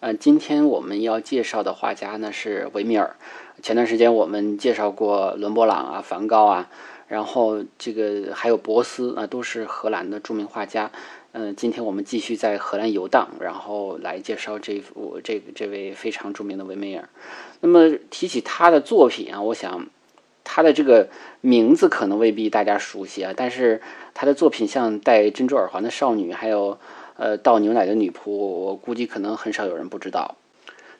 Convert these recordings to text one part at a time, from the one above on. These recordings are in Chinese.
呃，今天我们要介绍的画家呢是维米尔。前段时间我们介绍过伦勃朗啊、梵高啊，然后这个还有博斯啊，都是荷兰的著名画家。嗯，今天我们继续在荷兰游荡，然后来介绍这幅这这位非常著名的维米尔。那么提起他的作品啊，我想他的这个名字可能未必大家熟悉啊，但是他的作品像戴珍珠耳环的少女，还有呃倒牛奶的女仆，我估计可能很少有人不知道。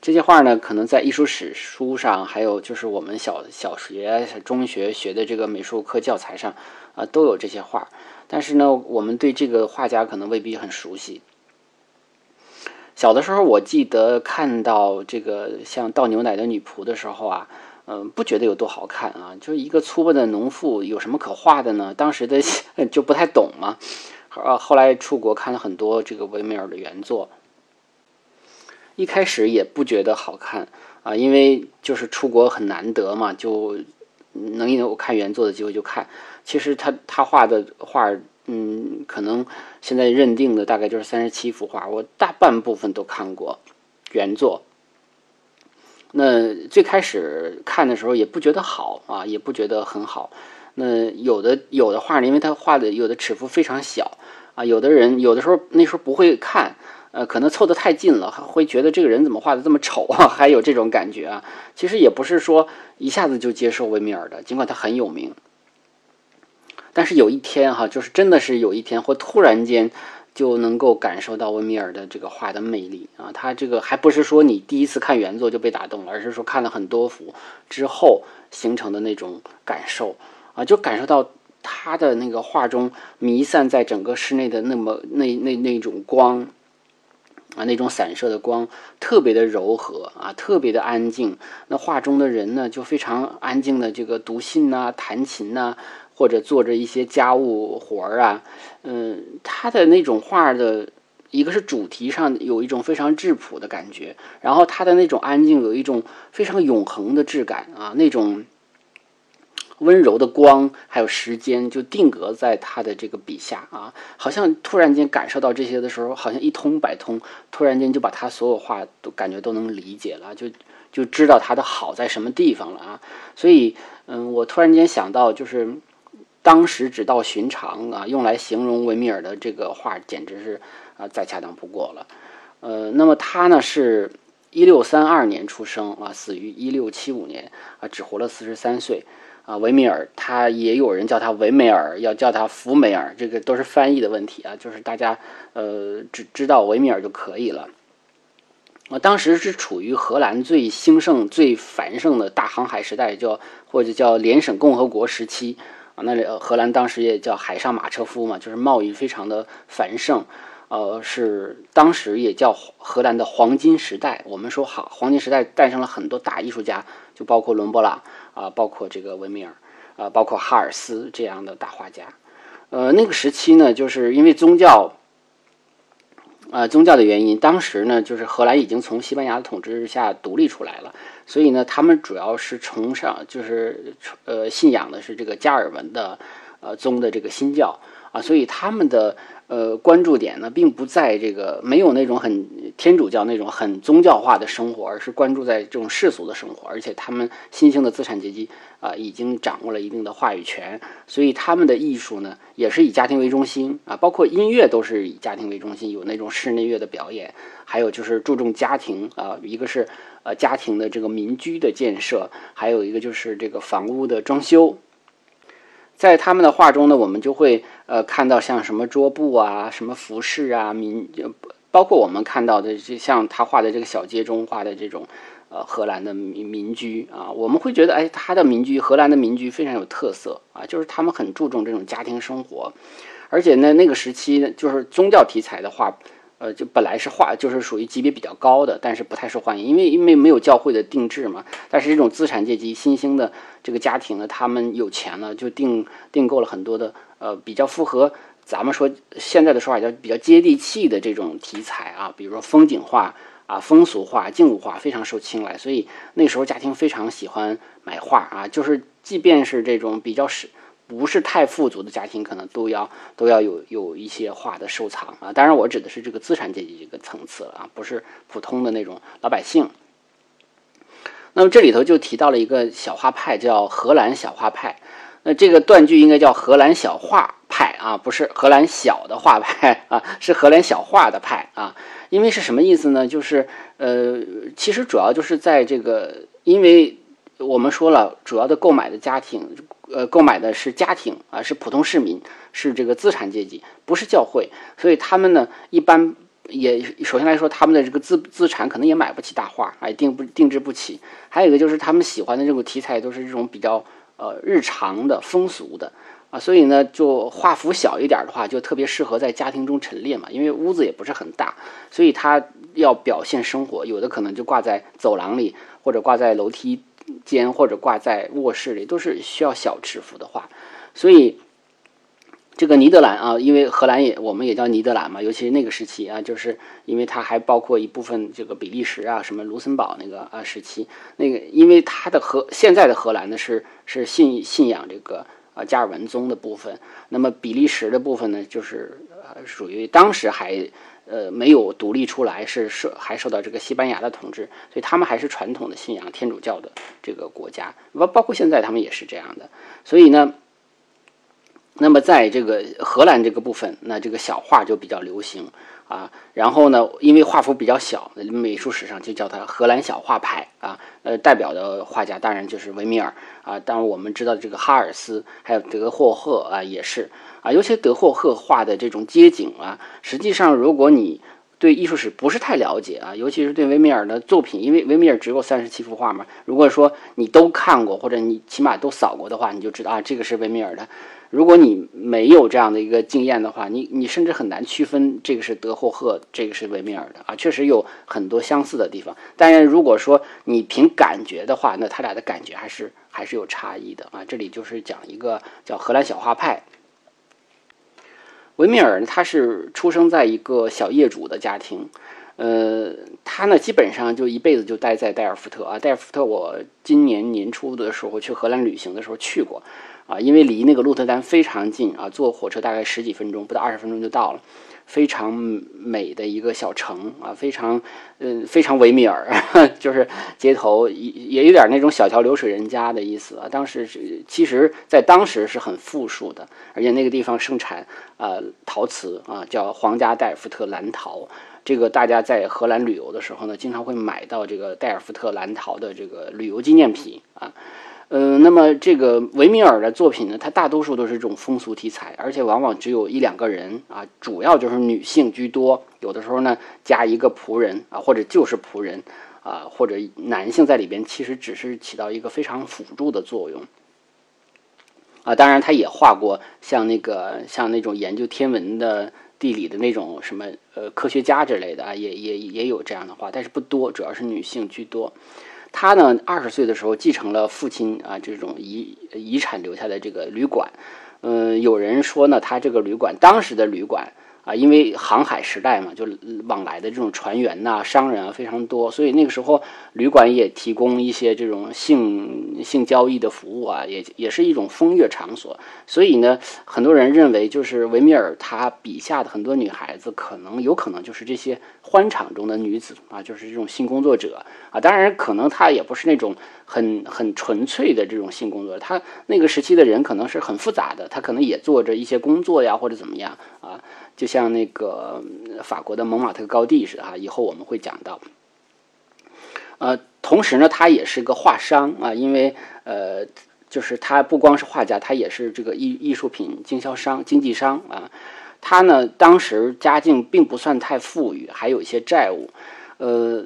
这些画呢，可能在艺术史书上，还有就是我们小小学、中学学的这个美术课教材上，啊，都有这些画。但是呢，我们对这个画家可能未必很熟悉。小的时候，我记得看到这个像倒牛奶的女仆的时候啊，嗯，不觉得有多好看啊，就是一个粗笨的农妇，有什么可画的呢？当时的 就不太懂嘛。呃，后来出国看了很多这个维米尔的原作。一开始也不觉得好看啊，因为就是出国很难得嘛，就能有看原作的机会就看。其实他他画的画，嗯，可能现在认定的大概就是三十七幅画，我大半部分都看过原作。那最开始看的时候也不觉得好啊，也不觉得很好。那有的有的画，因为他画的有的尺幅非常小啊，有的人有的时候那时候不会看。呃，可能凑得太近了，会觉得这个人怎么画的这么丑啊？还有这种感觉啊。其实也不是说一下子就接受维米尔的，尽管他很有名。但是有一天哈，就是真的是有一天，或突然间就能够感受到维米尔的这个画的魅力啊。他这个还不是说你第一次看原作就被打动了，而是说看了很多幅之后形成的那种感受啊，就感受到他的那个画中弥散在整个室内的那么那那那种光。啊，那种散射的光特别的柔和啊，特别的安静。那画中的人呢，就非常安静的这个读信呐、弹琴呐，或者做着一些家务活儿啊。嗯，他的那种画的一个是主题上有一种非常质朴的感觉，然后他的那种安静有一种非常永恒的质感啊，那种。温柔的光，还有时间，就定格在他的这个笔下啊，好像突然间感受到这些的时候，好像一通百通，突然间就把他所有话都感觉都能理解了，就就知道他的好在什么地方了啊。所以，嗯，我突然间想到，就是当时只道寻常啊，用来形容维米尔的这个画，简直是啊再恰当不过了。呃，那么他呢，是一六三二年出生啊，死于一六七五年啊，只活了四十三岁。啊，维米尔，他也有人叫他维美尔，要叫他福梅尔，这个都是翻译的问题啊，就是大家呃只知道维米尔就可以了。啊，当时是处于荷兰最兴盛、最繁盛的大航海时代，叫或者叫联省共和国时期啊。那里荷兰当时也叫海上马车夫嘛，就是贸易非常的繁盛。呃，是当时也叫荷兰的黄金时代。我们说好，黄金时代诞生了很多大艺术家，就包括伦勃朗啊，包括这个维米尔啊，包括哈尔斯这样的大画家。呃，那个时期呢，就是因为宗教啊宗教的原因，当时呢，就是荷兰已经从西班牙的统治下独立出来了，所以呢，他们主要是崇尚，就是呃信仰的是这个加尔文的呃宗的这个新教啊，所以他们的。呃，关注点呢，并不在这个没有那种很天主教那种很宗教化的生活，而是关注在这种世俗的生活。而且他们新兴的资产阶级啊，已经掌握了一定的话语权，所以他们的艺术呢，也是以家庭为中心啊，包括音乐都是以家庭为中心，有那种室内乐的表演，还有就是注重家庭啊，一个是呃家庭的这个民居的建设，还有一个就是这个房屋的装修。在他们的画中呢，我们就会呃看到像什么桌布啊、什么服饰啊、民，包括我们看到的，就像他画的这个小街中画的这种呃荷兰的民民居啊，我们会觉得哎，他的民居，荷兰的民居非常有特色啊，就是他们很注重这种家庭生活，而且呢，那个时期呢，就是宗教题材的画呃，就本来是画，就是属于级别比较高的，但是不太受欢迎，因为因为没有教会的定制嘛。但是这种资产阶级新兴的这个家庭呢，他们有钱了，就订订购了很多的呃比较符合咱们说现在的说法叫比较接地气的这种题材啊，比如说风景画啊、风俗画、静物画，非常受青睐。所以那时候家庭非常喜欢买画啊，就是即便是这种比较是。不是太富足的家庭，可能都要都要有有一些画的收藏啊。当然，我指的是这个资产阶级这个层次了啊，不是普通的那种老百姓。那么这里头就提到了一个小画派，叫荷兰小画派。那这个断句应该叫荷兰小画派啊，不是荷兰小的画派啊，是荷兰小画的派啊。因为是什么意思呢？就是呃，其实主要就是在这个，因为我们说了，主要的购买的家庭。呃，购买的是家庭啊，是普通市民，是这个资产阶级，不是教会，所以他们呢，一般也首先来说，他们的这个资资产可能也买不起大画，哎，定不定制不起。还有一个就是他们喜欢的这种题材都是这种比较呃日常的风俗的啊，所以呢，就画幅小一点的话，就特别适合在家庭中陈列嘛，因为屋子也不是很大，所以它要表现生活，有的可能就挂在走廊里，或者挂在楼梯。间或者挂在卧室里都是需要小尺幅的画，所以这个尼德兰啊，因为荷兰也我们也叫尼德兰嘛，尤其是那个时期啊，就是因为它还包括一部分这个比利时啊，什么卢森堡那个啊时期，那个因为它的荷现在的荷兰呢是是信信仰这个啊加尔文宗的部分，那么比利时的部分呢就是呃属于当时还。呃，没有独立出来，是受还受到这个西班牙的统治，所以他们还是传统的信仰天主教的这个国家，包包括现在他们也是这样的。所以呢，那么在这个荷兰这个部分，那这个小画就比较流行啊。然后呢，因为画幅比较小，美术史上就叫它荷兰小画派啊。呃，代表的画家当然就是维米尔啊。当然我们知道这个哈尔斯，还有德霍赫啊，也是。啊，尤其德霍赫画的这种街景啊，实际上如果你对艺术史不是太了解啊，尤其是对维米尔的作品，因为维米尔只有三十七幅画嘛。如果说你都看过，或者你起码都扫过的话，你就知道啊，这个是维米尔的。如果你没有这样的一个经验的话，你你甚至很难区分这个是德霍赫，这个是维米尔的啊。确实有很多相似的地方，但是如果说你凭感觉的话，那他俩的感觉还是还是有差异的啊。这里就是讲一个叫荷兰小画派。维米尔呢他是出生在一个小业主的家庭，呃，他呢基本上就一辈子就待在代尔夫特啊。代尔夫特我今年年初的时候去荷兰旅行的时候去过，啊，因为离那个鹿特丹非常近啊，坐火车大概十几分钟，不到二十分钟就到了。非常美的一个小城啊，非常，嗯，非常维米尔，就是街头也也有点那种小桥流水人家的意思啊。当时是，其实在当时是很富庶的，而且那个地方盛产啊陶瓷啊，叫皇家戴尔夫特蓝陶。这个大家在荷兰旅游的时候呢，经常会买到这个戴尔夫特蓝陶的这个旅游纪念品啊。呃，那么这个维米尔的作品呢，它大多数都是这种风俗题材，而且往往只有一两个人啊，主要就是女性居多，有的时候呢加一个仆人啊，或者就是仆人啊，或者男性在里边，其实只是起到一个非常辅助的作用啊。当然，他也画过像那个像那种研究天文的、地理的那种什么呃科学家之类的啊，也也也有这样的画，但是不多，主要是女性居多。他呢，二十岁的时候继承了父亲啊这种遗遗产留下的这个旅馆，嗯，有人说呢，他这个旅馆当时的旅馆。啊，因为航海时代嘛，就往来的这种船员呐、商人啊非常多，所以那个时候旅馆也提供一些这种性性交易的服务啊，也也是一种风月场所。所以呢，很多人认为，就是维米尔他笔下的很多女孩子，可能有可能就是这些欢场中的女子啊，就是这种性工作者啊。当然，可能他也不是那种很很纯粹的这种性工作，他那个时期的人可能是很复杂的，他可能也做着一些工作呀，或者怎么样啊。就像那个法国的蒙马特高地似的哈，以后我们会讲到。呃，同时呢，他也是个画商啊，因为呃，就是他不光是画家，他也是这个艺艺术品经销商、经纪商啊。他呢，当时家境并不算太富裕，还有一些债务。呃，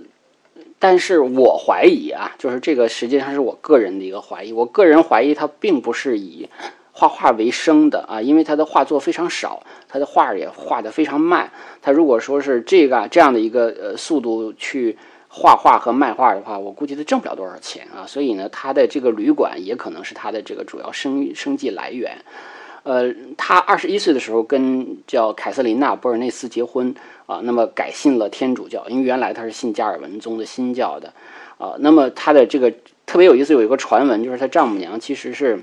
但是我怀疑啊，就是这个实际上是我个人的一个怀疑，我个人怀疑他并不是以。画画为生的啊，因为他的画作非常少，他的画也画得非常慢。他如果说是这个这样的一个呃速度去画画和卖画的话，我估计他挣不了多少钱啊。所以呢，他的这个旅馆也可能是他的这个主要生生计来源。呃，他二十一岁的时候跟叫凯瑟琳娜·博尔内斯结婚啊，那么改信了天主教，因为原来他是信加尔文宗的新教的啊。那么他的这个特别有意思，有一个传闻，就是他丈母娘其实是。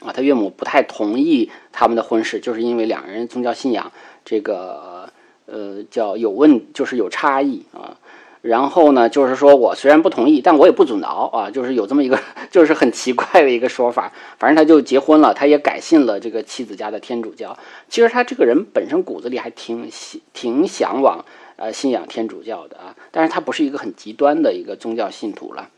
啊，他岳母不太同意他们的婚事，就是因为两人宗教信仰这个呃叫有问，就是有差异啊。然后呢，就是说我虽然不同意，但我也不阻挠啊，就是有这么一个 就是很奇怪的一个说法。反正他就结婚了，他也改信了这个妻子家的天主教。其实他这个人本身骨子里还挺挺向往呃信仰天主教的啊，但是他不是一个很极端的一个宗教信徒了。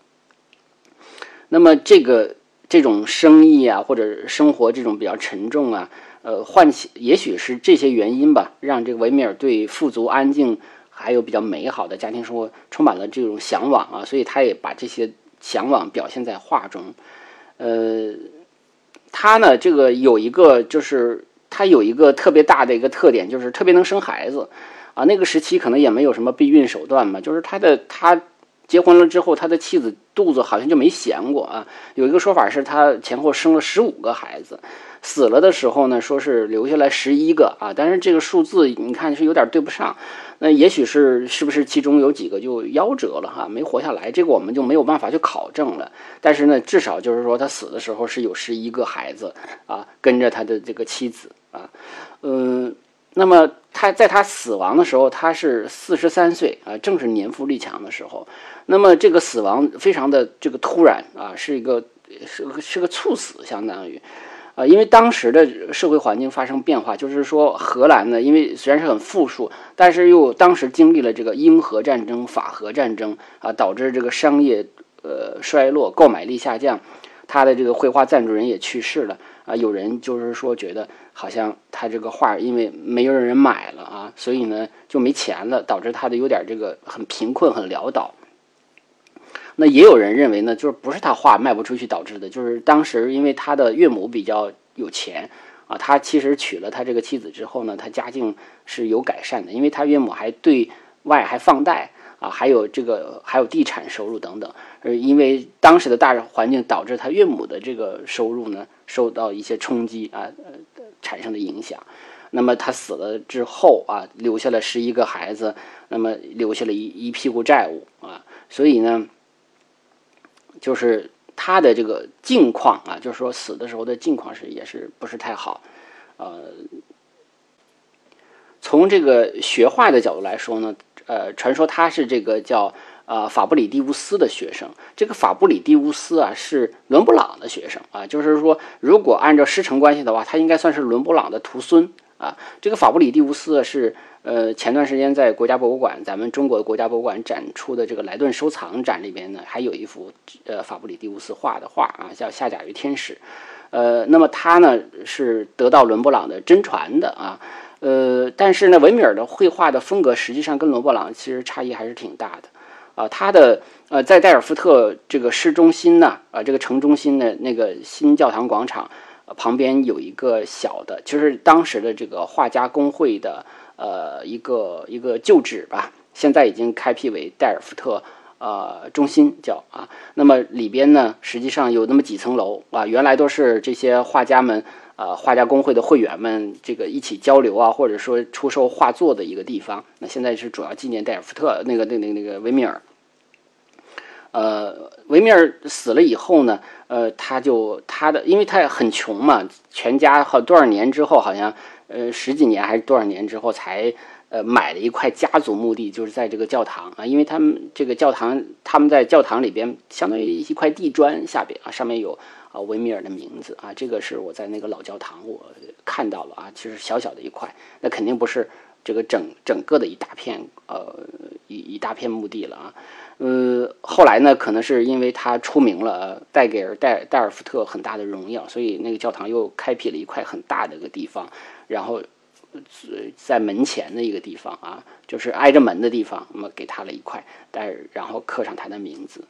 那么这个。这种生意啊，或者生活这种比较沉重啊，呃，唤起也许是这些原因吧，让这个维米尔对富足、安静还有比较美好的家庭生活充满了这种向往啊，所以他也把这些向往表现在画中。呃，他呢，这个有一个就是他有一个特别大的一个特点，就是特别能生孩子啊。那个时期可能也没有什么避孕手段嘛，就是他的他。结婚了之后，他的妻子肚子好像就没闲过啊。有一个说法是他前后生了十五个孩子，死了的时候呢，说是留下来十一个啊。但是这个数字你看是有点对不上，那也许是是不是其中有几个就夭折了哈，没活下来，这个我们就没有办法去考证了。但是呢，至少就是说他死的时候是有十一个孩子啊，跟着他的这个妻子啊，嗯。那么他在他死亡的时候，他是四十三岁啊，正是年富力强的时候。那么这个死亡非常的这个突然啊，是一个是是个猝死，相当于啊，因为当时的社会环境发生变化，就是说荷兰呢，因为虽然是很富庶，但是又当时经历了这个英荷战争、法荷战争啊，导致这个商业呃衰落，购买力下降，他的这个绘画赞助人也去世了。啊，有人就是说觉得好像他这个画因为没有人买了啊，所以呢就没钱了，导致他的有点这个很贫困、很潦倒。那也有人认为呢，就是不是他画卖不出去导致的，就是当时因为他的岳母比较有钱啊，他其实娶了他这个妻子之后呢，他家境是有改善的，因为他岳母还对外还放贷。啊，还有这个，还有地产收入等等，呃，因为当时的大环境导致他岳母的这个收入呢受到一些冲击啊，呃，产生的影响。那么他死了之后啊，留下了十一个孩子，那么留下了一一屁股债务啊，所以呢，就是他的这个境况啊，就是说死的时候的境况是也是不是太好，呃，从这个学画的角度来说呢。呃，传说他是这个叫呃法布里蒂乌斯的学生。这个法布里蒂乌斯啊，是伦勃朗的学生啊。就是说，如果按照师承关系的话，他应该算是伦勃朗的徒孙啊。这个法布里蒂乌斯是呃前段时间在国家博物馆，咱们中国国家博物馆展出的这个莱顿收藏展里边呢，还有一幅呃法布里蒂乌斯画的画啊，叫下甲鱼天使。呃，那么他呢是得到伦勃朗的真传的啊。呃，但是呢，维米尔的绘画的风格实际上跟伦勃朗其实差异还是挺大的，啊，他的呃，在代尔夫特这个市中心呢，啊，这个城中心的那个新教堂广场旁边有一个小的，就是当时的这个画家工会的呃一个一个旧址吧，现在已经开辟为代尔夫特呃中心叫啊，那么里边呢，实际上有那么几层楼啊，原来都是这些画家们。呃，画家工会的会员们这个一起交流啊，或者说出售画作的一个地方。那现在是主要纪念戴尔福特那个那那那个维米尔。呃，维米尔死了以后呢，呃，他就他的，因为他很穷嘛，全家好多少年之后，好像呃十几年还是多少年之后才呃买了一块家族墓地，就是在这个教堂啊，因为他们这个教堂他们在教堂里边相当于一块地砖下边啊，上面有。啊，维米尔的名字啊，这个是我在那个老教堂我看到了啊，其实小小的一块，那肯定不是这个整整个的一大片呃一一大片墓地了啊。呃，后来呢，可能是因为他出名了，带给尔戴戴尔福特很大的荣耀，所以那个教堂又开辟了一块很大的一个地方，然后在门前的一个地方啊，就是挨着门的地方，那么给他了一块，但然后刻上他的名字。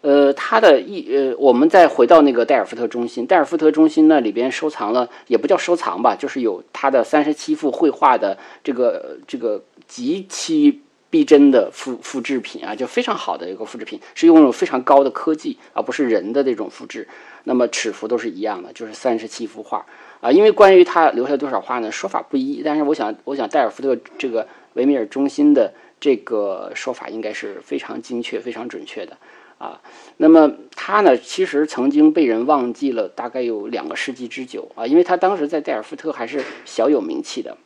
呃，他的一呃，我们再回到那个戴尔夫特中心，戴尔夫特中心那里边收藏了，也不叫收藏吧，就是有他的三十七幅绘画的这个这个极其逼真的复复制品啊，就非常好的一个复制品，是用了非常高的科技，而不是人的这种复制。那么尺幅都是一样的，就是三十七幅画啊。因为关于他留下多少画呢，说法不一，但是我想，我想戴尔夫特这个维米尔中心的这个说法应该是非常精确、非常准确的。啊，那么他呢，其实曾经被人忘记了，大概有两个世纪之久啊，因为他当时在戴尔夫特还是小有名气的。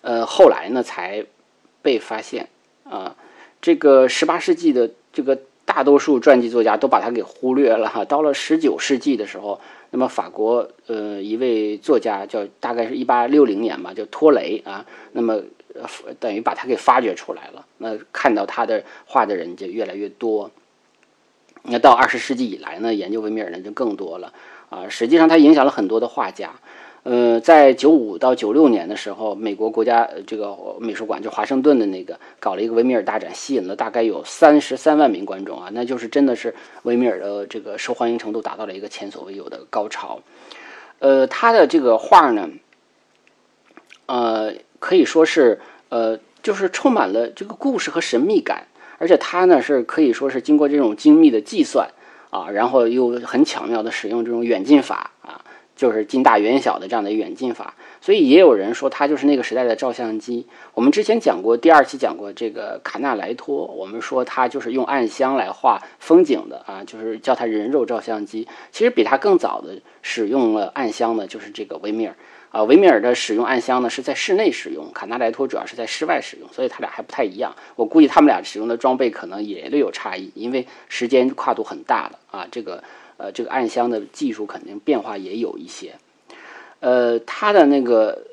呃，后来呢才被发现啊，这个十八世纪的这个大多数传记作家都把他给忽略了哈。到了十九世纪的时候，那么法国呃一位作家叫大概是一八六零年吧，叫托雷啊，那么。等于把他给发掘出来了，那看到他的画的人就越来越多。那到二十世纪以来呢，研究维米尔的人就更多了啊。实际上，他影响了很多的画家。呃，在九五到九六年的时候，美国国家这个美术馆就华盛顿的那个搞了一个维米尔大展，吸引了大概有三十三万名观众啊，那就是真的是维米尔的这个受欢迎程度达到了一个前所未有的高潮。呃，他的这个画呢，呃。可以说是，呃，就是充满了这个故事和神秘感，而且他呢是可以说是经过这种精密的计算啊，然后又很巧妙的使用这种远近法啊，就是近大远小的这样的远近法，所以也有人说它就是那个时代的照相机。我们之前讲过，第二期讲过这个卡纳莱托，我们说他就是用暗箱来画风景的啊，就是叫它人肉照相机。其实比他更早的使用了暗箱的，就是这个维米尔。啊，维米尔的使用暗箱呢是在室内使用，卡纳莱托主要是在室外使用，所以他俩还不太一样。我估计他们俩使用的装备可能也略有差异，因为时间跨度很大了啊。这个呃，这个暗箱的技术肯定变化也有一些。呃，他的那个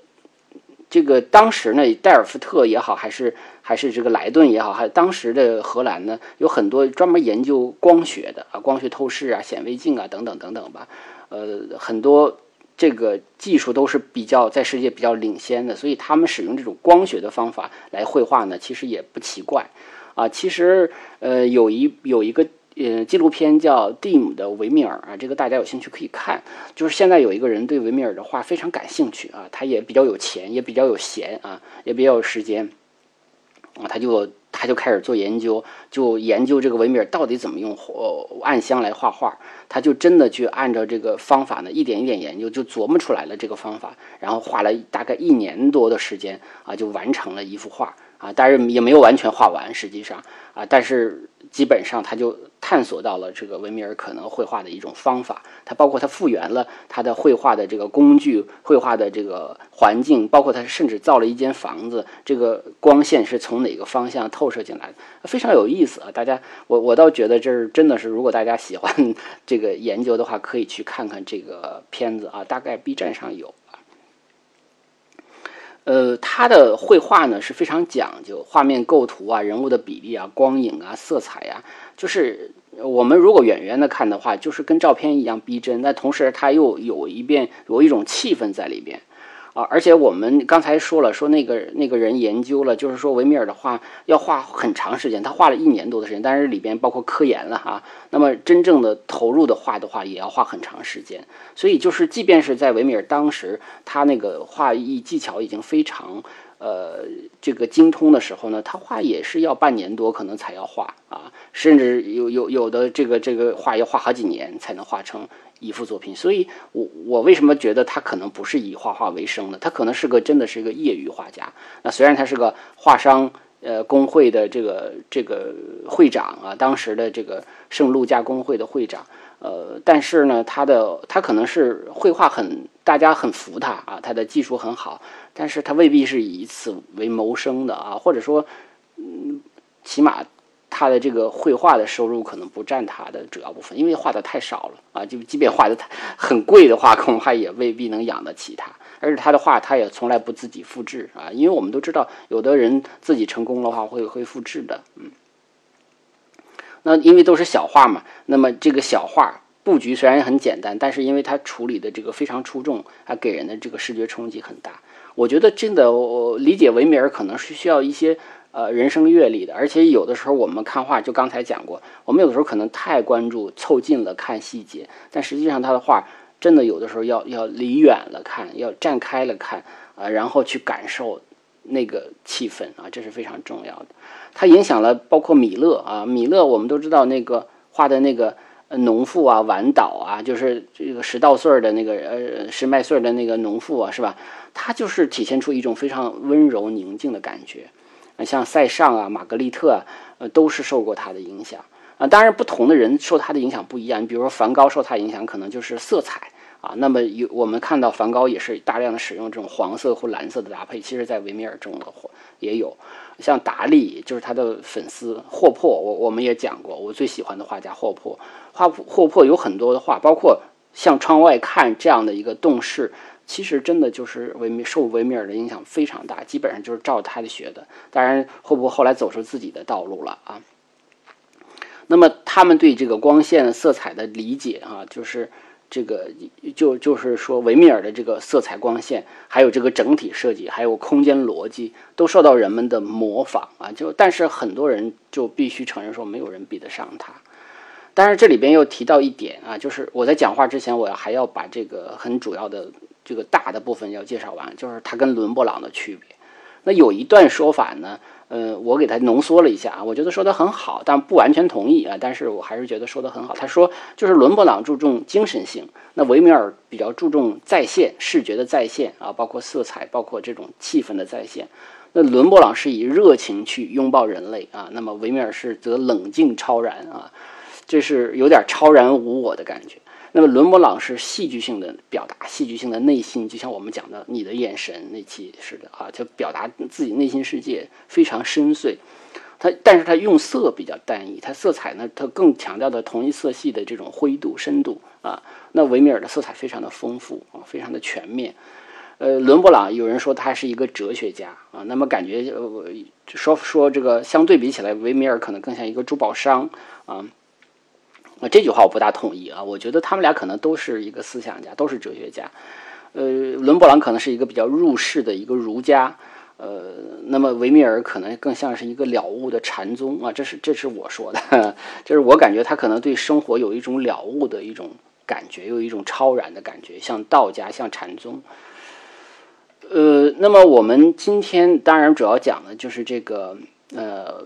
这个当时呢，戴尔夫特也好，还是还是这个莱顿也好，还当时的荷兰呢，有很多专门研究光学的啊，光学透视啊、显微镜啊等等等等吧。呃，很多。这个技术都是比较在世界比较领先的，所以他们使用这种光学的方法来绘画呢，其实也不奇怪啊。其实呃，有一有一个呃纪录片叫《蒂姆的维米尔》啊，这个大家有兴趣可以看。就是现在有一个人对维米尔的画非常感兴趣啊，他也比较有钱，也比较有闲啊，也比较有时间啊，他就。他就开始做研究，就研究这个维米尔到底怎么用呃暗箱来画画。他就真的去按照这个方法呢，一点一点研究，就琢磨出来了这个方法，然后画了大概一年多的时间啊，就完成了一幅画啊，但是也没有完全画完，实际上啊，但是。基本上，他就探索到了这个维米尔可能绘画的一种方法。他包括他复原了他的绘画的这个工具、绘画的这个环境，包括他甚至造了一间房子。这个光线是从哪个方向透射进来的，非常有意思啊！大家，我我倒觉得这是真的是，如果大家喜欢这个研究的话，可以去看看这个片子啊，大概 B 站上有。呃，他的绘画呢是非常讲究画面构图啊、人物的比例啊、光影啊、色彩呀，就是我们如果远远的看的话，就是跟照片一样逼真。但同时，他又有一遍有一种气氛在里边。啊，而且我们刚才说了，说那个那个人研究了，就是说维米尔的画要画很长时间，他画了一年多的时间，但是里边包括科研了哈。那么真正的投入的画的话，也要画很长时间。所以就是，即便是在维米尔当时，他那个画艺技巧已经非常呃这个精通的时候呢，他画也是要半年多可能才要画啊，甚至有有有的这个这个画要画好几年才能画成。一幅作品，所以我我为什么觉得他可能不是以画画为生的？他可能是个真的是一个业余画家。那虽然他是个画商呃工会的这个这个会长啊，当时的这个圣路加工会的会长，呃，但是呢，他的他可能是绘画很大家很服他啊，他的技术很好，但是他未必是以此为谋生的啊，或者说，嗯，起码。他的这个绘画的收入可能不占他的主要部分，因为画的太少了啊。就即便画的很贵的话，恐怕也未必能养得起他。而且他的画，他也从来不自己复制啊，因为我们都知道，有的人自己成功的话会会复制的。嗯，那因为都是小画嘛，那么这个小画布局虽然很简单，但是因为它处理的这个非常出众，他给人的这个视觉冲击很大。我觉得真的，我理解维米尔可能是需要一些。呃人生阅历的。而且有的时候我们看画，就刚才讲过，我们有的时候可能太关注凑近了看细节，但实际上他的画真的有的时候要要离远了看，要站开了看啊，然后去感受那个气氛啊，这是非常重要的。它影响了包括米勒啊，米勒我们都知道那个画的那个。农妇啊，晚岛啊，就是这个十稻穗的那个呃，十麦穗的那个农妇啊，是吧？他就是体现出一种非常温柔宁静的感觉。啊，像塞尚啊、玛格丽特啊，呃，都是受过他的影响啊。当然，不同的人受他的影响不一样。你比如说，梵高受他影响可能就是色彩啊。那么有我们看到梵高也是大量的使用这种黄色或蓝色的搭配，其实在维米尔中的也有。像达利就是他的粉丝，霍珀我我们也讲过，我最喜欢的画家霍珀。画霍珀有很多的画，包括向窗外看这样的一个动势，其实真的就是维米受维米尔的影响非常大，基本上就是照他的学的。当然，霍珀后来走出自己的道路了啊。那么他们对这个光线色彩的理解啊，就是这个就就是说维米尔的这个色彩光线，还有这个整体设计，还有空间逻辑，都受到人们的模仿啊。就但是很多人就必须承认说，没有人比得上他。但是这里边又提到一点啊，就是我在讲话之前，我还要把这个很主要的这个大的部分要介绍完，就是他跟伦勃朗的区别。那有一段说法呢，呃，我给他浓缩了一下啊，我觉得说的很好，但不完全同意啊，但是我还是觉得说的很好。他说，就是伦勃朗注重精神性，那维米尔比较注重再现视觉的再现啊，包括色彩，包括这种气氛的再现。那伦勃朗是以热情去拥抱人类啊，那么维米尔是则冷静超然啊。这是有点超然无我的感觉。那么伦勃朗是戏剧性的表达，戏剧性的内心，就像我们讲的你的眼神那期似的啊，就表达自己内心世界非常深邃。他，但是他用色比较单一，他色彩呢，他更强调的同一色系的这种灰度、深度啊。那维米尔的色彩非常的丰富啊，非常的全面。呃，伦勃朗有人说他是一个哲学家啊，那么感觉呃说说这个相对比起来，维米尔可能更像一个珠宝商啊。啊，这句话我不大同意啊！我觉得他们俩可能都是一个思想家，都是哲学家。呃，伦勃朗可能是一个比较入世的一个儒家，呃，那么维米尔可能更像是一个了悟的禅宗啊。这是这是我说的，就是我感觉他可能对生活有一种了悟的一种感觉，有一种超然的感觉，像道家，像禅宗。呃，那么我们今天当然主要讲的就是这个呃。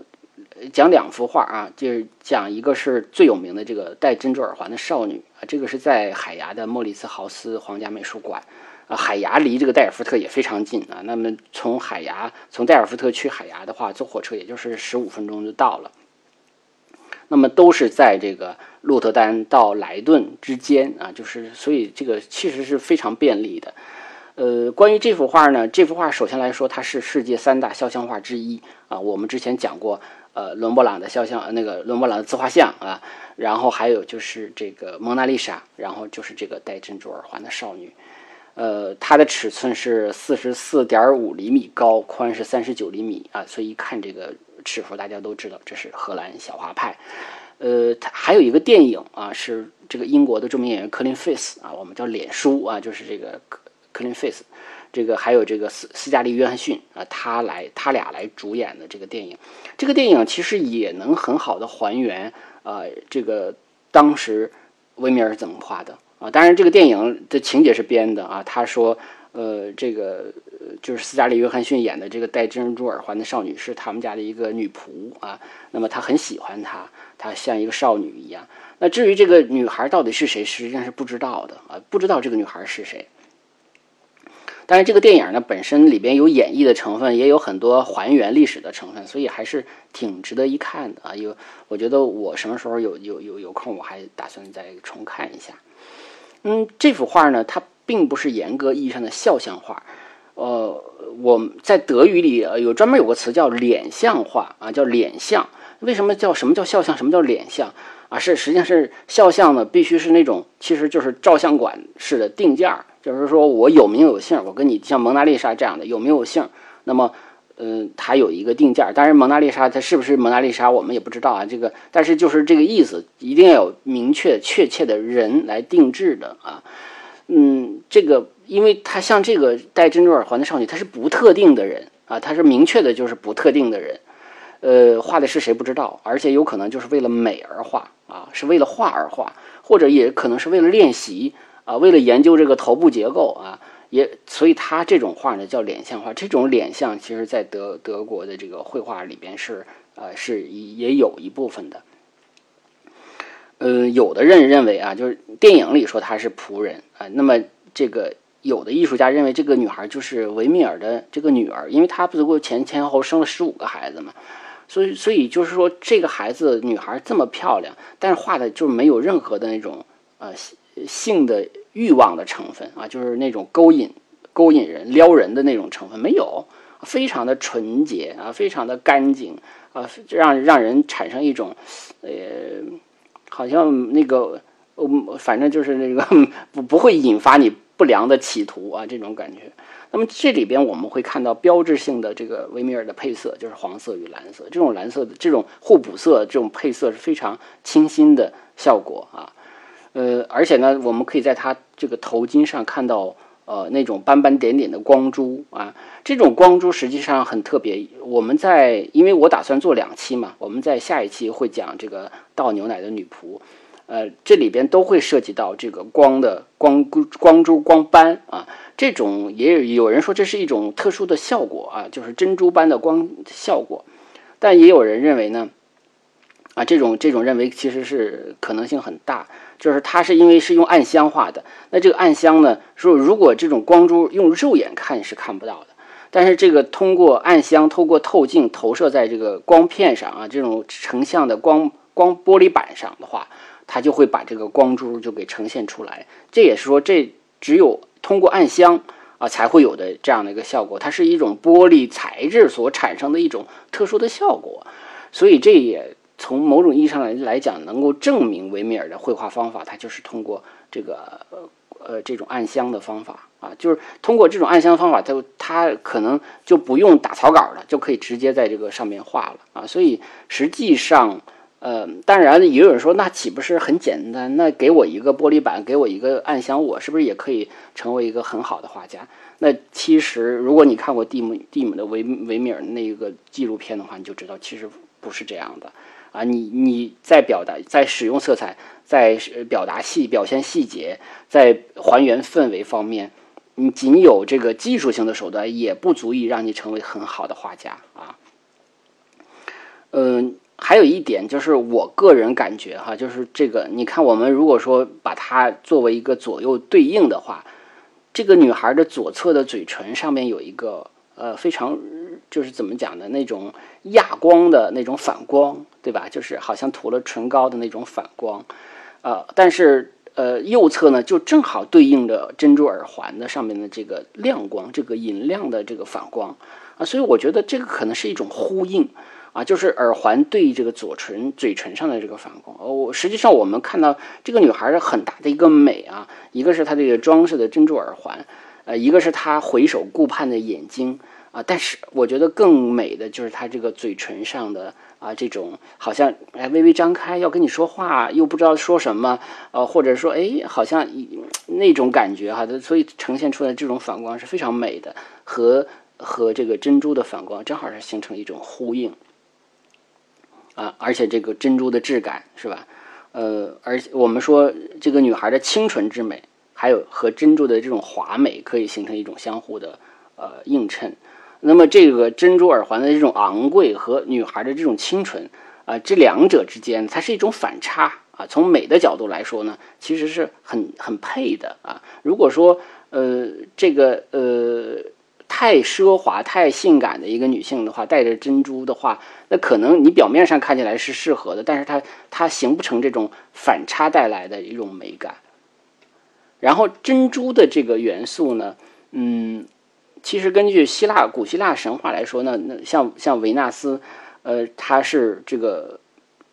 讲两幅画啊，就是讲一个是最有名的这个戴珍珠耳环的少女啊，这个是在海牙的莫里斯豪斯皇家美术馆啊。海牙离这个戴尔夫特也非常近啊，那么从海牙从戴尔夫特去海牙的话，坐火车也就是十五分钟就到了。那么都是在这个鹿特丹到莱顿之间啊，就是所以这个其实是非常便利的。呃，关于这幅画呢，这幅画首先来说，它是世界三大肖像画之一啊。我们之前讲过。呃，伦勃朗的肖像，那个伦勃朗的自画像啊，然后还有就是这个蒙娜丽莎，然后就是这个戴珍珠耳环的少女，呃，它的尺寸是四十四点五厘米高，宽是三十九厘米啊，所以一看这个尺幅，大家都知道这是荷兰小画派。呃，它还有一个电影啊，是这个英国的著名演员科林费斯啊，我们叫脸书啊，就是这个科科林费斯。这个还有这个斯斯嘉丽·约翰逊啊，他来他俩来主演的这个电影，这个电影其实也能很好的还原啊，这个当时维米尔是怎么画的啊？当然，这个电影的情节是编的啊。他说，呃，这个就是斯嘉丽·约翰逊演的这个戴珍珠耳环的少女是他们家的一个女仆啊。那么他很喜欢她，她像一个少女一样。那至于这个女孩到底是谁，实际上是不知道的啊，不知道这个女孩是谁。但是这个电影呢，本身里边有演绎的成分，也有很多还原历史的成分，所以还是挺值得一看的啊。有，我觉得我什么时候有有有有空，我还打算再重看一下。嗯，这幅画呢，它并不是严格意义上的肖像画，呃，我在德语里有专门有个词叫脸像画啊，叫脸像。为什么叫什么叫肖像？什么叫脸像啊？是实际上是肖像呢，必须是那种，其实就是照相馆式的定件儿。就是说我有名有姓，我跟你像蒙娜丽莎这样的有名有姓，那么，嗯，它有一个定价。当然，蒙娜丽莎它是不是蒙娜丽莎，我们也不知道啊。这个，但是就是这个意思，一定要有明确确切的人来定制的啊。嗯，这个，因为它像这个戴珍珠耳环的少女，她是不特定的人啊，她是明确的，就是不特定的人。呃，画的是谁不知道，而且有可能就是为了美而画啊，是为了画而画，或者也可能是为了练习啊，为了研究这个头部结构啊，也所以他这种画呢叫脸像画。这种脸像其实在德德国的这个绘画里边是呃是也有一部分的。呃，有的人认为啊，就是电影里说他是仆人啊，那么这个有的艺术家认为这个女孩就是维米尔的这个女儿，因为她不是过前前后生了十五个孩子嘛，所以所以就是说这个孩子女孩这么漂亮，但是画的就没有任何的那种呃性的欲望的成分啊，就是那种勾引勾引人撩人的那种成分没有，非常的纯洁啊，非常的干净啊，让让人产生一种呃。好像那个，嗯，反正就是那个 不不会引发你不良的企图啊，这种感觉。那么这里边我们会看到标志性的这个维米尔的配色，就是黄色与蓝色。这种蓝色的这种互补色，这种配色是非常清新的效果啊。呃，而且呢，我们可以在它这个头巾上看到呃那种斑斑点点的光珠啊。这种光珠实际上很特别。我们在因为我打算做两期嘛，我们在下一期会讲这个。倒牛奶的女仆，呃，这里边都会涉及到这个光的光光珠光斑啊，这种也有有人说这是一种特殊的效果啊，就是珍珠般的光效果，但也有人认为呢，啊，这种这种认为其实是可能性很大，就是它是因为是用暗箱画的，那这个暗箱呢，说如果这种光珠用肉眼看是看不到的，但是这个通过暗箱透过透镜投射在这个光片上啊，这种成像的光。光玻璃板上的话，它就会把这个光珠就给呈现出来。这也是说，这只有通过暗箱啊才会有的这样的一个效果。它是一种玻璃材质所产生的一种特殊的效果，所以这也从某种意义上来来讲，能够证明维米尔的绘画方法，它就是通过这个呃这种暗箱的方法啊，就是通过这种暗箱方法，它它可能就不用打草稿了，就可以直接在这个上面画了啊。所以实际上。呃，当然也有人说，那岂不是很简单？那给我一个玻璃板，给我一个暗箱，我是不是也可以成为一个很好的画家？那其实，如果你看过蒂姆蒂姆的维维米尔那个纪录片的话，你就知道其实不是这样的啊！你你在表达、在使用色彩、在表达细表现细节、在还原氛围方面，你仅有这个技术性的手段，也不足以让你成为很好的画家啊。嗯。还有一点就是，我个人感觉哈，就是这个，你看，我们如果说把它作为一个左右对应的话，这个女孩的左侧的嘴唇上面有一个呃非常就是怎么讲的那种亚光的那种反光，对吧？就是好像涂了唇膏的那种反光，呃，但是呃右侧呢就正好对应着珍珠耳环的上面的这个亮光，这个银亮的这个反光啊，所以我觉得这个可能是一种呼应。啊，就是耳环对这个左唇、嘴唇上的这个反光。哦，实际上我们看到这个女孩的很大的一个美啊，一个是她这个装饰的珍珠耳环，呃，一个是她回首顾盼的眼睛啊。但是我觉得更美的就是她这个嘴唇上的啊，这种好像哎微微张开要跟你说话，又不知道说什么，呃，或者说哎好像那种感觉哈，所以呈现出来这种反光是非常美的，和和这个珍珠的反光正好是形成一种呼应。啊，而且这个珍珠的质感是吧？呃，而我们说这个女孩的清纯之美，还有和珍珠的这种华美，可以形成一种相互的呃映衬。那么这个珍珠耳环的这种昂贵和女孩的这种清纯啊，这两者之间它是一种反差啊。从美的角度来说呢，其实是很很配的啊。如果说呃这个呃。太奢华、太性感的一个女性的话，戴着珍珠的话，那可能你表面上看起来是适合的，但是它它形不成这种反差带来的一种美感。然后珍珠的这个元素呢，嗯，其实根据希腊古希腊神话来说呢，那像像维纳斯，呃，它是这个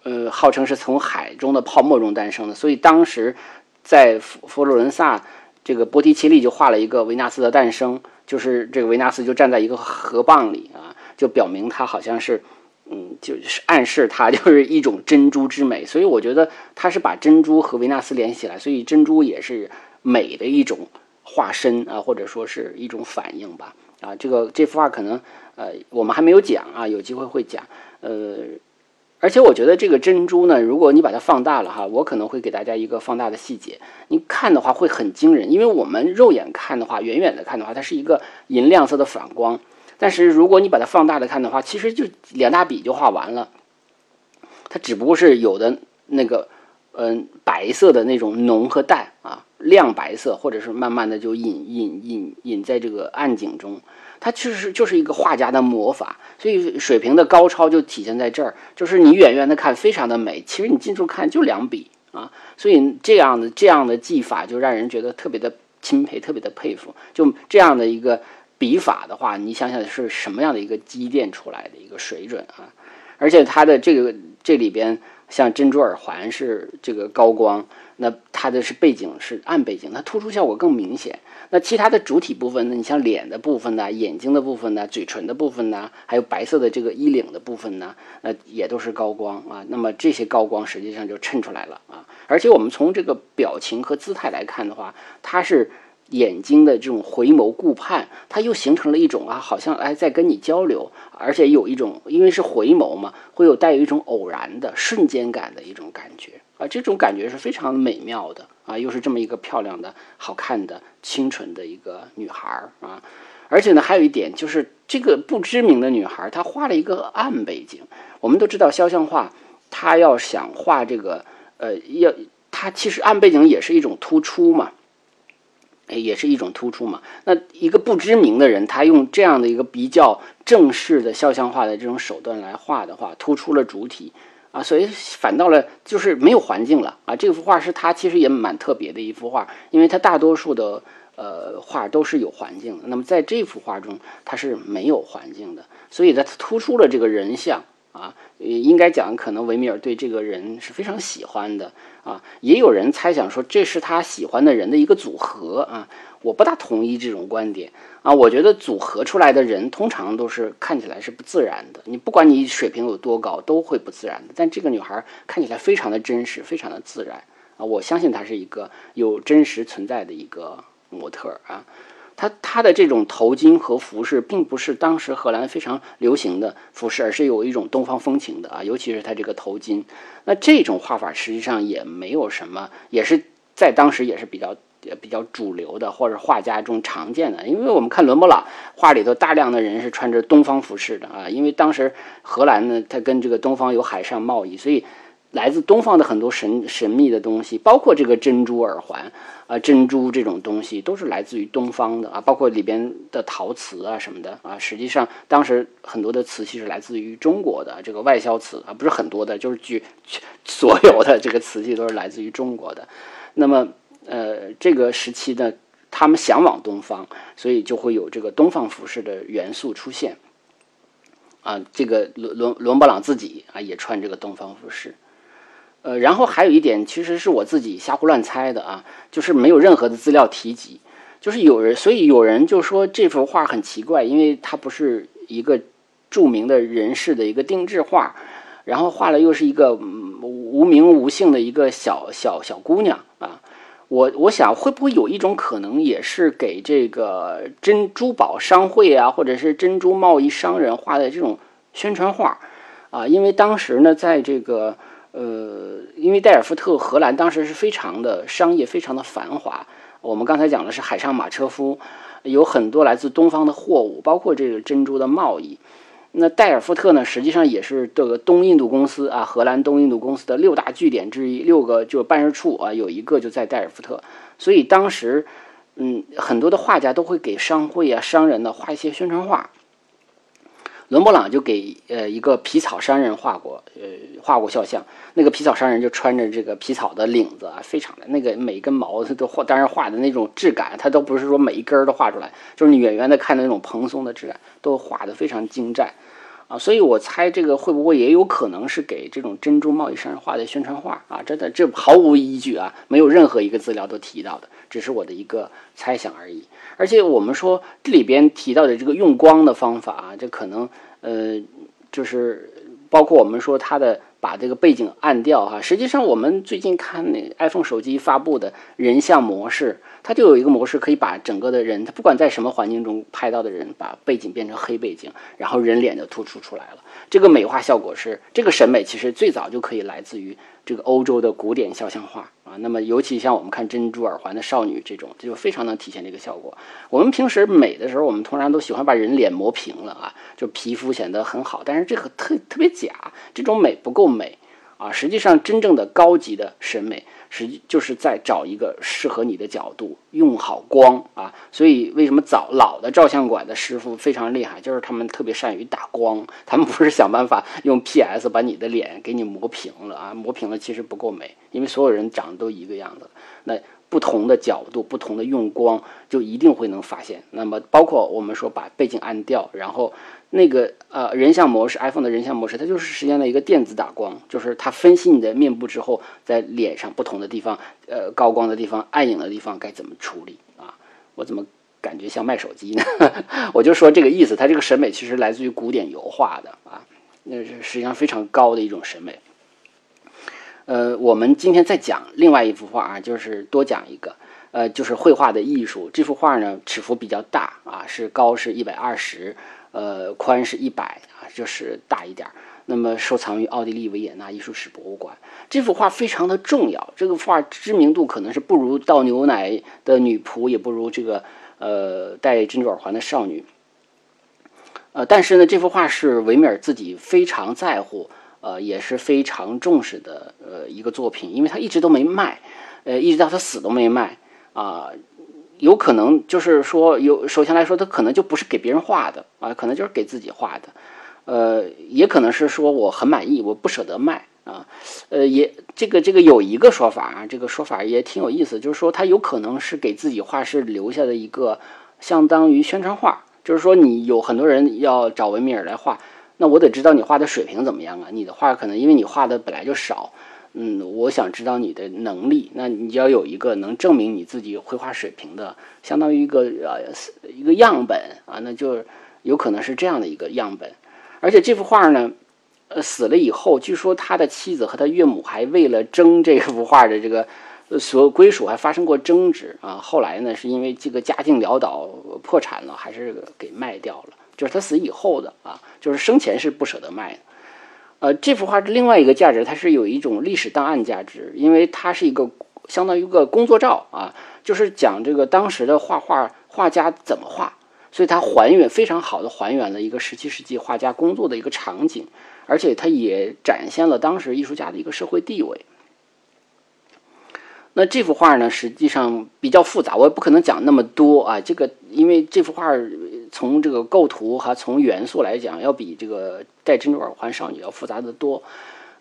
呃，号称是从海中的泡沫中诞生的，所以当时在佛佛罗伦萨，这个波提切利就画了一个维纳斯的诞生。就是这个维纳斯就站在一个河蚌里啊，就表明他好像是，嗯，就是暗示他 就是一种珍珠之美，所以我觉得他是把珍珠和维纳斯联系起来，所以珍珠也是美的一种化身啊，或者说是一种反应吧啊。这个这幅画可能呃，我们还没有讲啊，有机会会讲。呃，而且我觉得这个珍珠呢，如果你把它放大了哈，我可能会给大家一个放大的细节，你看的话会很惊人，因为我们肉眼看的话，远远的看的话，它是一个银亮色的反光。但是如果你把它放大的看的话，其实就两大笔就画完了。它只不过是有的那个，嗯，白色的那种浓和淡啊，亮白色，或者是慢慢的就隐隐隐隐在这个暗景中。它其实就是一个画家的魔法，所以水平的高超就体现在这儿。就是你远远的看非常的美，其实你近处看就两笔啊。所以这样的这样的技法就让人觉得特别的钦佩，特别的佩服。就这样的一个。笔法的话，你想想是什么样的一个积淀出来的一个水准啊？而且它的这个这里边，像珍珠耳环是这个高光，那它的是背景是暗背景，它突出效果更明显。那其他的主体部分呢？你像脸的部分呢，眼睛的部分呢，嘴唇的部分呢，还有白色的这个衣领的部分呢，那也都是高光啊。那么这些高光实际上就衬出来了啊。而且我们从这个表情和姿态来看的话，它是。眼睛的这种回眸顾盼，它又形成了一种啊，好像哎在跟你交流，而且有一种因为是回眸嘛，会有带有一种偶然的瞬间感的一种感觉啊，这种感觉是非常美妙的啊，又是这么一个漂亮的、好看的、清纯的一个女孩儿啊，而且呢，还有一点就是这个不知名的女孩她画了一个暗背景，我们都知道肖像画，她要想画这个呃，要她其实暗背景也是一种突出嘛。也是一种突出嘛。那一个不知名的人，他用这样的一个比较正式的肖像画的这种手段来画的话，突出了主体啊，所以反倒了就是没有环境了啊。这幅画是他其实也蛮特别的一幅画，因为他大多数的呃画都是有环境的，那么在这幅画中他是没有环境的，所以他突出了这个人像。啊，应该讲，可能维米尔对这个人是非常喜欢的啊。也有人猜想说，这是他喜欢的人的一个组合啊。我不大同意这种观点啊。我觉得组合出来的人通常都是看起来是不自然的。你不管你水平有多高，都会不自然的。但这个女孩看起来非常的真实，非常的自然啊。我相信她是一个有真实存在的一个模特啊。它它的这种头巾和服饰，并不是当时荷兰非常流行的服饰，而是有一种东方风情的啊，尤其是它这个头巾。那这种画法实际上也没有什么，也是在当时也是比较比较主流的，或者画家中常见的。因为我们看伦勃朗画里头，大量的人是穿着东方服饰的啊，因为当时荷兰呢，它跟这个东方有海上贸易，所以。来自东方的很多神神秘的东西，包括这个珍珠耳环啊，珍珠这种东西都是来自于东方的啊，包括里边的陶瓷啊什么的啊，实际上当时很多的瓷器是来自于中国的，这个外销瓷啊不是很多的，就是据所有的这个瓷器都是来自于中国的。那么呃，这个时期呢，他们向往东方，所以就会有这个东方服饰的元素出现啊。这个伦伦伦勃朗自己啊也穿这个东方服饰。呃，然后还有一点，其实是我自己瞎胡乱猜的啊，就是没有任何的资料提及，就是有人，所以有人就说这幅画很奇怪，因为它不是一个著名的人士的一个定制画，然后画了又是一个无名无姓的一个小小小姑娘啊，我我想会不会有一种可能，也是给这个珍珠宝商会啊，或者是珍珠贸易商人画的这种宣传画啊，因为当时呢，在这个。呃，因为代尔夫特荷兰当时是非常的商业，非常的繁华。我们刚才讲的是海上马车夫，有很多来自东方的货物，包括这个珍珠的贸易。那代尔夫特呢，实际上也是这个东印度公司啊，荷兰东印度公司的六大据点之一，六个就办事处啊，有一个就在代尔夫特。所以当时，嗯，很多的画家都会给商会啊、商人呢画一些宣传画。伦勃朗就给呃一个皮草商人画过，呃画过肖像。那个皮草商人就穿着这个皮草的领子啊，非常的那个每一根毛他都画，当然画的那种质感，他都不是说每一根都画出来，就是你远远的看的那种蓬松的质感，都画的非常精湛啊。所以我猜这个会不会也有可能是给这种珍珠贸易商人画的宣传画啊？真的这毫无依据啊，没有任何一个资料都提到的，只是我的一个猜想而已。而且我们说这里边提到的这个用光的方法啊，这可能呃，就是包括我们说它的把这个背景暗掉哈。实际上，我们最近看那 iPhone 手机发布的人像模式，它就有一个模式可以把整个的人，它不管在什么环境中拍到的人，把背景变成黑背景，然后人脸就突出出来了。这个美化效果是这个审美，其实最早就可以来自于这个欧洲的古典肖像画啊。那么，尤其像我们看珍珠耳环的少女这种，这就非常能体现这个效果。我们平时美的时候，我们通常都喜欢把人脸磨平了啊，就皮肤显得很好，但是这个特特别假，这种美不够美啊。实际上，真正的高级的审美。实际就是在找一个适合你的角度，用好光啊。所以为什么早老的照相馆的师傅非常厉害，就是他们特别善于打光。他们不是想办法用 PS 把你的脸给你磨平了啊，磨平了其实不够美，因为所有人长得都一个样子。那不同的角度，不同的用光，就一定会能发现。那么包括我们说把背景暗掉，然后。那个呃人像模式，iPhone 的人像模式，它就是实现了一个电子打光，就是它分析你的面部之后，在脸上不同的地方，呃高光的地方、暗影的地方该怎么处理啊？我怎么感觉像卖手机呢？我就说这个意思，它这个审美其实来自于古典油画的啊，那是实际上非常高的一种审美。呃，我们今天再讲另外一幅画啊，就是多讲一个，呃，就是绘画的艺术。这幅画呢，尺幅比较大啊，是高是一百二十。呃，宽是一百啊，就是大一点。那么收藏于奥地利维也纳艺术史博物馆。这幅画非常的重要，这个画知名度可能是不如倒牛奶的女仆，也不如这个呃戴珍珠耳环的少女。呃，但是呢，这幅画是维米尔自己非常在乎，呃，也是非常重视的呃一个作品，因为他一直都没卖，呃，一直到他死都没卖啊。有可能就是说，有首先来说，他可能就不是给别人画的啊，可能就是给自己画的，呃，也可能是说我很满意，我不舍得卖啊，呃，也这个这个有一个说法啊，这个说法也挺有意思，就是说他有可能是给自己画室留下的一个相当于宣传画，就是说你有很多人要找维米尔来画，那我得知道你画的水平怎么样啊，你的画可能因为你画的本来就少。嗯，我想知道你的能力，那你就要有一个能证明你自己绘画水平的，相当于一个呃一个样本啊，那就有可能是这样的一个样本。而且这幅画呢，呃，死了以后，据说他的妻子和他岳母还为了争这幅画的这个所归属还发生过争执啊。后来呢，是因为这个家境潦倒破产了，还是给卖掉了。就是他死以后的啊，就是生前是不舍得卖的。呃，这幅画是另外一个价值，它是有一种历史档案价值，因为它是一个相当于一个工作照啊，就是讲这个当时的画画画家怎么画，所以它还原非常好的还原了一个十七世纪画家工作的一个场景，而且它也展现了当时艺术家的一个社会地位。那这幅画呢，实际上比较复杂，我也不可能讲那么多啊。这个因为这幅画从这个构图和从元素来讲，要比这个戴珍珠耳环少女要复杂的多。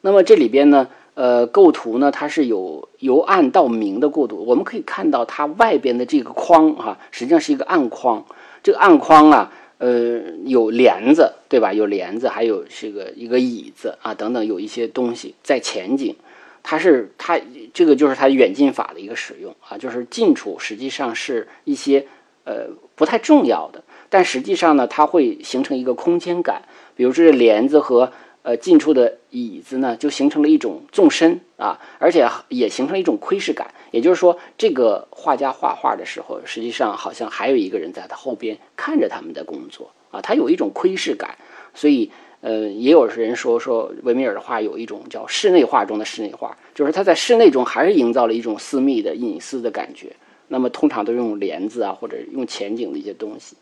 那么这里边呢，呃，构图呢，它是有由暗到明的过渡。我们可以看到它外边的这个框哈，实际上是一个暗框。这个暗框啊，呃，有帘子对吧？有帘子，还有这个一个椅子啊等等，有一些东西在前景。它是它这个就是它远近法的一个使用啊，就是近处实际上是一些呃不太重要的，但实际上呢，它会形成一个空间感。比如说这帘子和呃近处的椅子呢，就形成了一种纵深啊，而且也形成了一种窥视感。也就是说，这个画家画画的时候，实际上好像还有一个人在他后边看着他们的工作啊，他有一种窥视感，所以。呃，也有人说说维米尔的画有一种叫室内画中的室内画，就是他在室内中还是营造了一种私密的隐私的感觉。那么通常都用帘子啊，或者用前景的一些东西，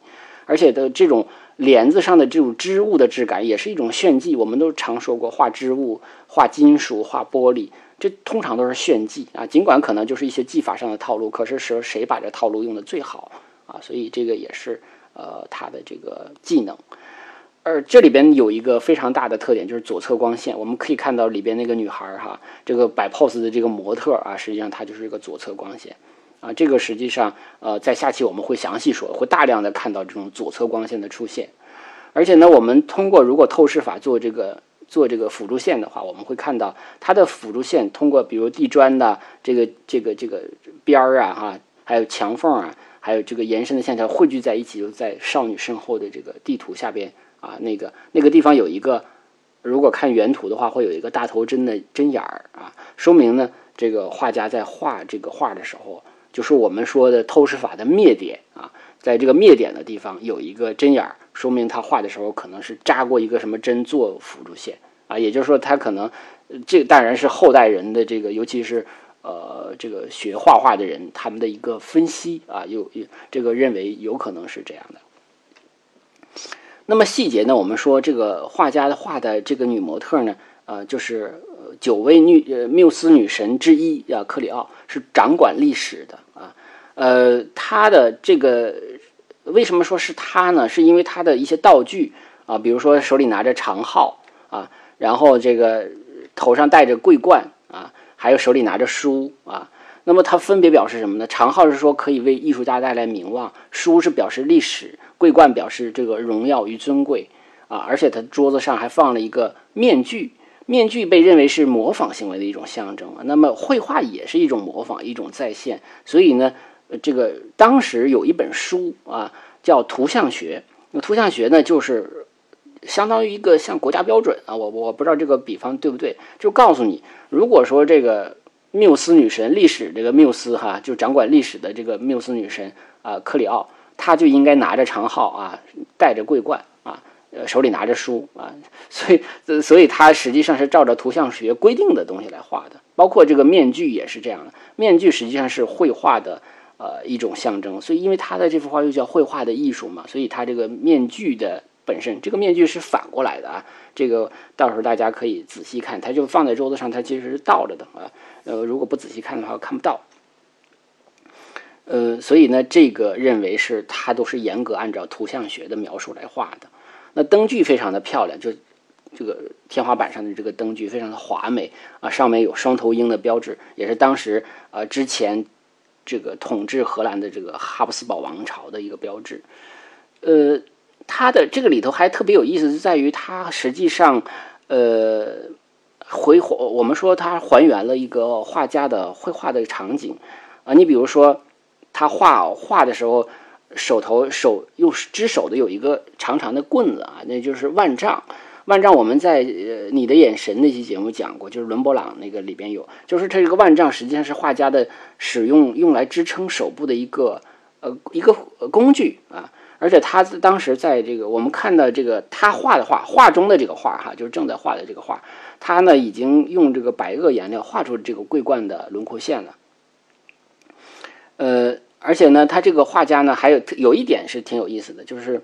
而且的这种帘子上的这种织物的质感也是一种炫技。我们都常说过，画织物、画金属、画玻璃，这通常都是炫技啊。尽管可能就是一些技法上的套路，可是谁谁把这套路用的最好啊？所以这个也是呃他的这个技能。而这里边有一个非常大的特点，就是左侧光线。我们可以看到里边那个女孩儿哈，这个摆 pose 的这个模特啊，实际上她就是一个左侧光线啊。这个实际上呃，在下期我们会详细说，会大量的看到这种左侧光线的出现。而且呢，我们通过如果透视法做这个做这个辅助线的话，我们会看到它的辅助线通过比如地砖的这个这个这个边儿啊哈，还有墙缝啊，还有这个延伸的线条汇聚在一起，就在少女身后的这个地图下边。啊，那个那个地方有一个如果看原图的话，会有一个大头针的针眼儿啊，说明呢，这个画家在画这个画的时候，就是我们说的透视法的灭点啊，在这个灭点的地方有一个针眼儿，说明他画的时候可能是扎过一个什么针做辅助线啊，也就是说他可能，这当然是后代人的这个，尤其是呃这个学画画的人他们的一个分析啊，有有这个认为有可能是这样的。那么细节呢？我们说这个画家的画的这个女模特呢，呃，就是九位女呃缪斯女神之一啊，克里奥是掌管历史的啊，呃，她的这个为什么说是她呢？是因为她的一些道具啊，比如说手里拿着长号啊，然后这个头上戴着桂冠啊，还有手里拿着书啊，那么它分别表示什么呢？长号是说可以为艺术家带来名望，书是表示历史。桂冠表示这个荣耀与尊贵啊，而且他桌子上还放了一个面具，面具被认为是模仿行为的一种象征啊。那么绘画也是一种模仿，一种再现。所以呢，这个当时有一本书啊，叫图像学。那图像学呢，就是相当于一个像国家标准啊。我我不知道这个比方对不对，就告诉你，如果说这个缪斯女神，历史这个缪斯哈，就掌管历史的这个缪斯女神啊，克里奥。她就应该拿着长号啊，戴着桂冠，呃，手里拿着书啊，所以，所以他实际上是照着图像学规定的东西来画的，包括这个面具也是这样的。面具实际上是绘画的呃一种象征，所以因为他的这幅画又叫绘画的艺术嘛，所以他这个面具的本身，这个面具是反过来的啊，这个到时候大家可以仔细看，它就放在桌子上，它其实是倒着的啊，呃，如果不仔细看的话看不到。呃，所以呢，这个认为是它都是严格按照图像学的描述来画的。那灯具非常的漂亮，就这个天花板上的这个灯具非常的华美啊，上面有双头鹰的标志，也是当时呃之前这个统治荷兰的这个哈布斯堡王朝的一个标志。呃，它的这个里头还特别有意思，就在于它实际上呃回我们说它还原了一个画家的绘画的场景啊，你比如说。他画画的时候，手头手用支手的有一个长长的棍子啊，那就是万丈。万丈我们在呃你的眼神那期节目讲过，就是伦勃朗那个里边有，就是他这个万丈实际上是画家的使用用来支撑手部的一个呃一个工具啊。而且他当时在这个我们看到这个他画的画画中的这个画哈，就是正在画的这个画，他呢已经用这个白垩颜料画出这个桂冠的轮廓线了。呃，而且呢，他这个画家呢，还有有一点是挺有意思的，就是，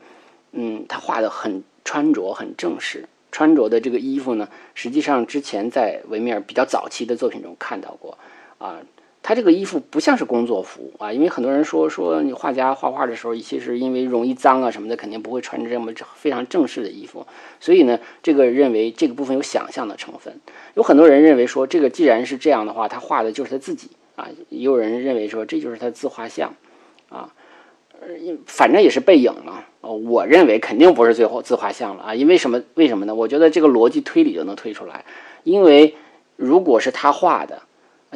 嗯，他画的很穿着很正式，穿着的这个衣服呢，实际上之前在维米尔比较早期的作品中看到过，啊，他这个衣服不像是工作服啊，因为很多人说说你画家画画的时候，其实因为容易脏啊什么的，肯定不会穿着这么非常正式的衣服，所以呢，这个认为这个部分有想象的成分，有很多人认为说这个既然是这样的话，他画的就是他自己。啊，也有人认为说这就是他自画像，啊，反正也是背影嘛。哦，我认为肯定不是最后自画像了啊，因为什么？为什么呢？我觉得这个逻辑推理就能推出来。因为如果是他画的，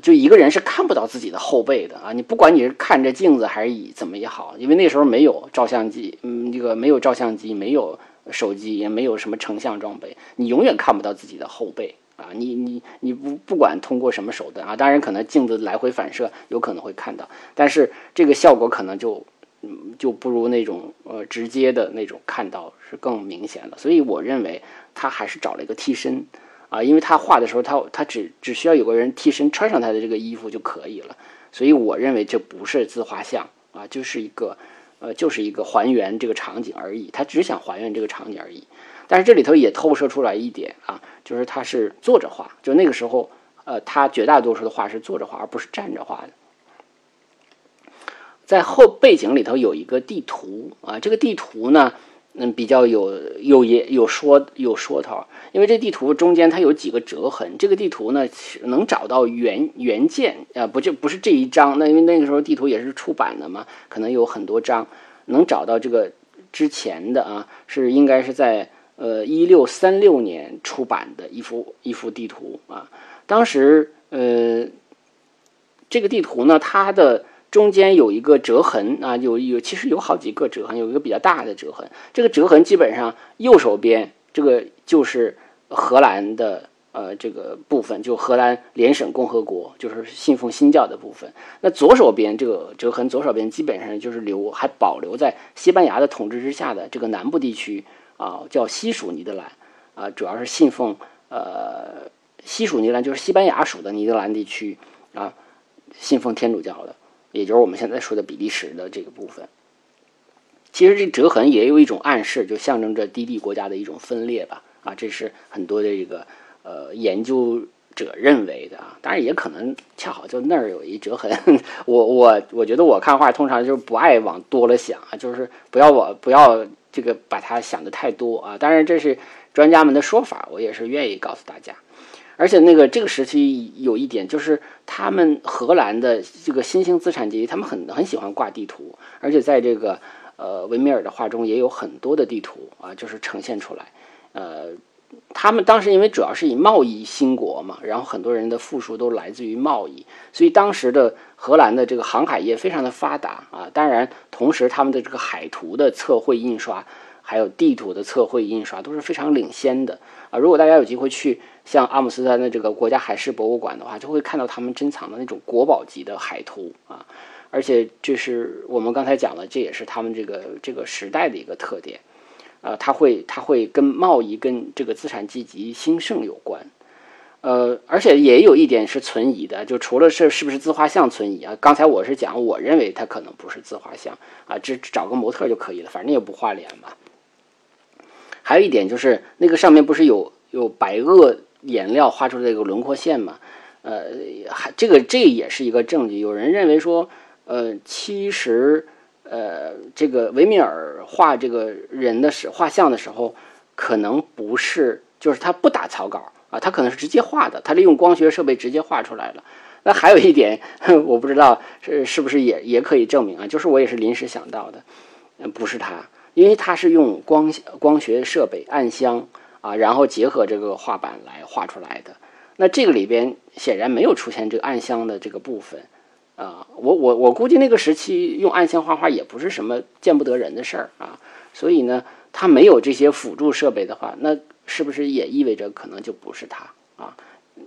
就一个人是看不到自己的后背的啊。你不管你是看着镜子还是以怎么也好，因为那时候没有照相机，嗯，这个没有照相机，没有手机，也没有什么成像装备，你永远看不到自己的后背。啊，你你你不不管通过什么手段啊，当然可能镜子来回反射有可能会看到，但是这个效果可能就嗯就不如那种呃直接的那种看到是更明显的。所以我认为他还是找了一个替身啊，因为他画的时候他他只只需要有个人替身穿上他的这个衣服就可以了。所以我认为这不是自画像啊，就是一个呃就是一个还原这个场景而已，他只想还原这个场景而已。但是这里头也透射出来一点啊，就是他是坐着画，就那个时候，呃，他绝大多数的画是坐着画，而不是站着画的。在后背景里头有一个地图啊，这个地图呢，嗯，比较有有也有说有说头，因为这地图中间它有几个折痕，这个地图呢能找到原原件啊，不就不是这一张，那因为那个时候地图也是出版的嘛，可能有很多张，能找到这个之前的啊，是应该是在。呃，一六三六年出版的一幅一幅地图啊，当时呃，这个地图呢，它的中间有一个折痕啊，有有其实有好几个折痕，有一个比较大的折痕。这个折痕基本上右手边这个就是荷兰的呃这个部分，就荷兰联省共和国，就是信奉新教的部分。那左手边这个折痕，左手边基本上就是留还保留在西班牙的统治之下的这个南部地区啊，叫西属尼德兰啊，主要是信奉呃西属尼德兰，就是西班牙属的尼德兰地区啊，信奉天主教的，也就是我们现在说的比利时的这个部分。其实这折痕也有一种暗示，就象征着低地国家的一种分裂吧。啊，这是很多的这个呃研究者认为的啊。当然也可能恰好就那儿有一折痕。我我我觉得我看画通常就是不爱往多了想啊，就是不要我不要这个把它想的太多啊。当然这是专家们的说法，我也是愿意告诉大家。而且那个这个时期有一点就是，他们荷兰的这个新兴资产阶级，他们很很喜欢挂地图，而且在这个。呃，维米尔的画中也有很多的地图啊，就是呈现出来。呃，他们当时因为主要是以贸易兴国嘛，然后很多人的富庶都来自于贸易，所以当时的荷兰的这个航海业非常的发达啊。当然，同时他们的这个海图的测绘印刷，还有地图的测绘印刷都是非常领先的啊。如果大家有机会去像阿姆斯特丹的这个国家海事博物馆的话，就会看到他们珍藏的那种国宝级的海图啊。而且这是我们刚才讲的，这也是他们这个这个时代的一个特点，呃，它会它会跟贸易跟这个资产阶级兴盛有关，呃，而且也有一点是存疑的，就除了是是不是自画像存疑啊？刚才我是讲，我认为它可能不是自画像啊，只找个模特就可以了，反正也不画脸嘛。还有一点就是那个上面不是有有白垩颜料画出这个轮廓线嘛？呃，还这个这也是一个证据，有人认为说。呃，其实，呃，这个维米尔画这个人的时画像的时候，可能不是，就是他不打草稿啊，他可能是直接画的，他利用光学设备直接画出来了。那还有一点，我不知道是是不是也也可以证明啊，就是我也是临时想到的，不是他，因为他是用光光学设备暗箱啊，然后结合这个画板来画出来的。那这个里边显然没有出现这个暗箱的这个部分。啊，我我我估计那个时期用暗箱画画也不是什么见不得人的事儿啊，所以呢，他没有这些辅助设备的话，那是不是也意味着可能就不是他啊？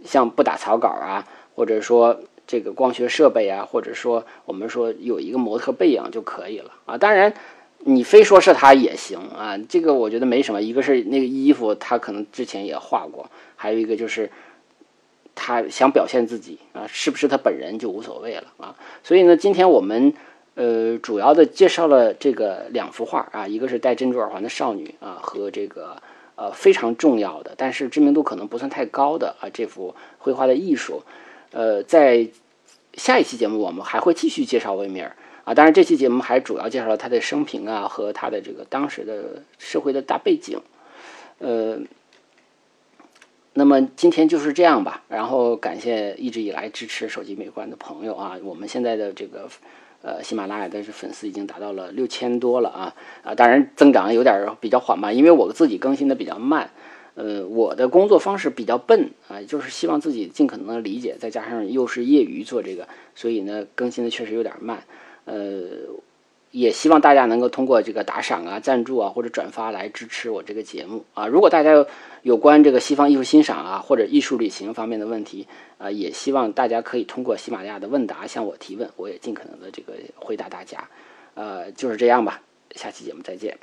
像不打草稿啊，或者说这个光学设备啊，或者说我们说有一个模特背影就可以了啊。当然，你非说是他也行啊，这个我觉得没什么。一个是那个衣服他可能之前也画过，还有一个就是。他想表现自己啊，是不是他本人就无所谓了啊？所以呢，今天我们呃主要的介绍了这个两幅画啊，一个是戴珍珠耳环的少女啊，和这个呃非常重要的，但是知名度可能不算太高的啊这幅绘画的艺术。呃，在下一期节目我们还会继续介绍维米尔啊，当然这期节目还主要介绍了他的生平啊和他的这个当时的社会的大背景，呃。那么今天就是这样吧，然后感谢一直以来支持手机美观的朋友啊，我们现在的这个呃喜马拉雅的粉丝已经达到了六千多了啊。啊，当然增长有点比较缓慢，因为我自己更新的比较慢，呃，我的工作方式比较笨啊，就是希望自己尽可能的理解，再加上又是业余做这个，所以呢更新的确实有点慢，呃。也希望大家能够通过这个打赏啊、赞助啊或者转发来支持我这个节目啊。如果大家有关这个西方艺术欣赏啊或者艺术旅行方面的问题啊，也希望大家可以通过喜马拉雅的问答向我提问，我也尽可能的这个回答大家。呃，就是这样吧，下期节目再见。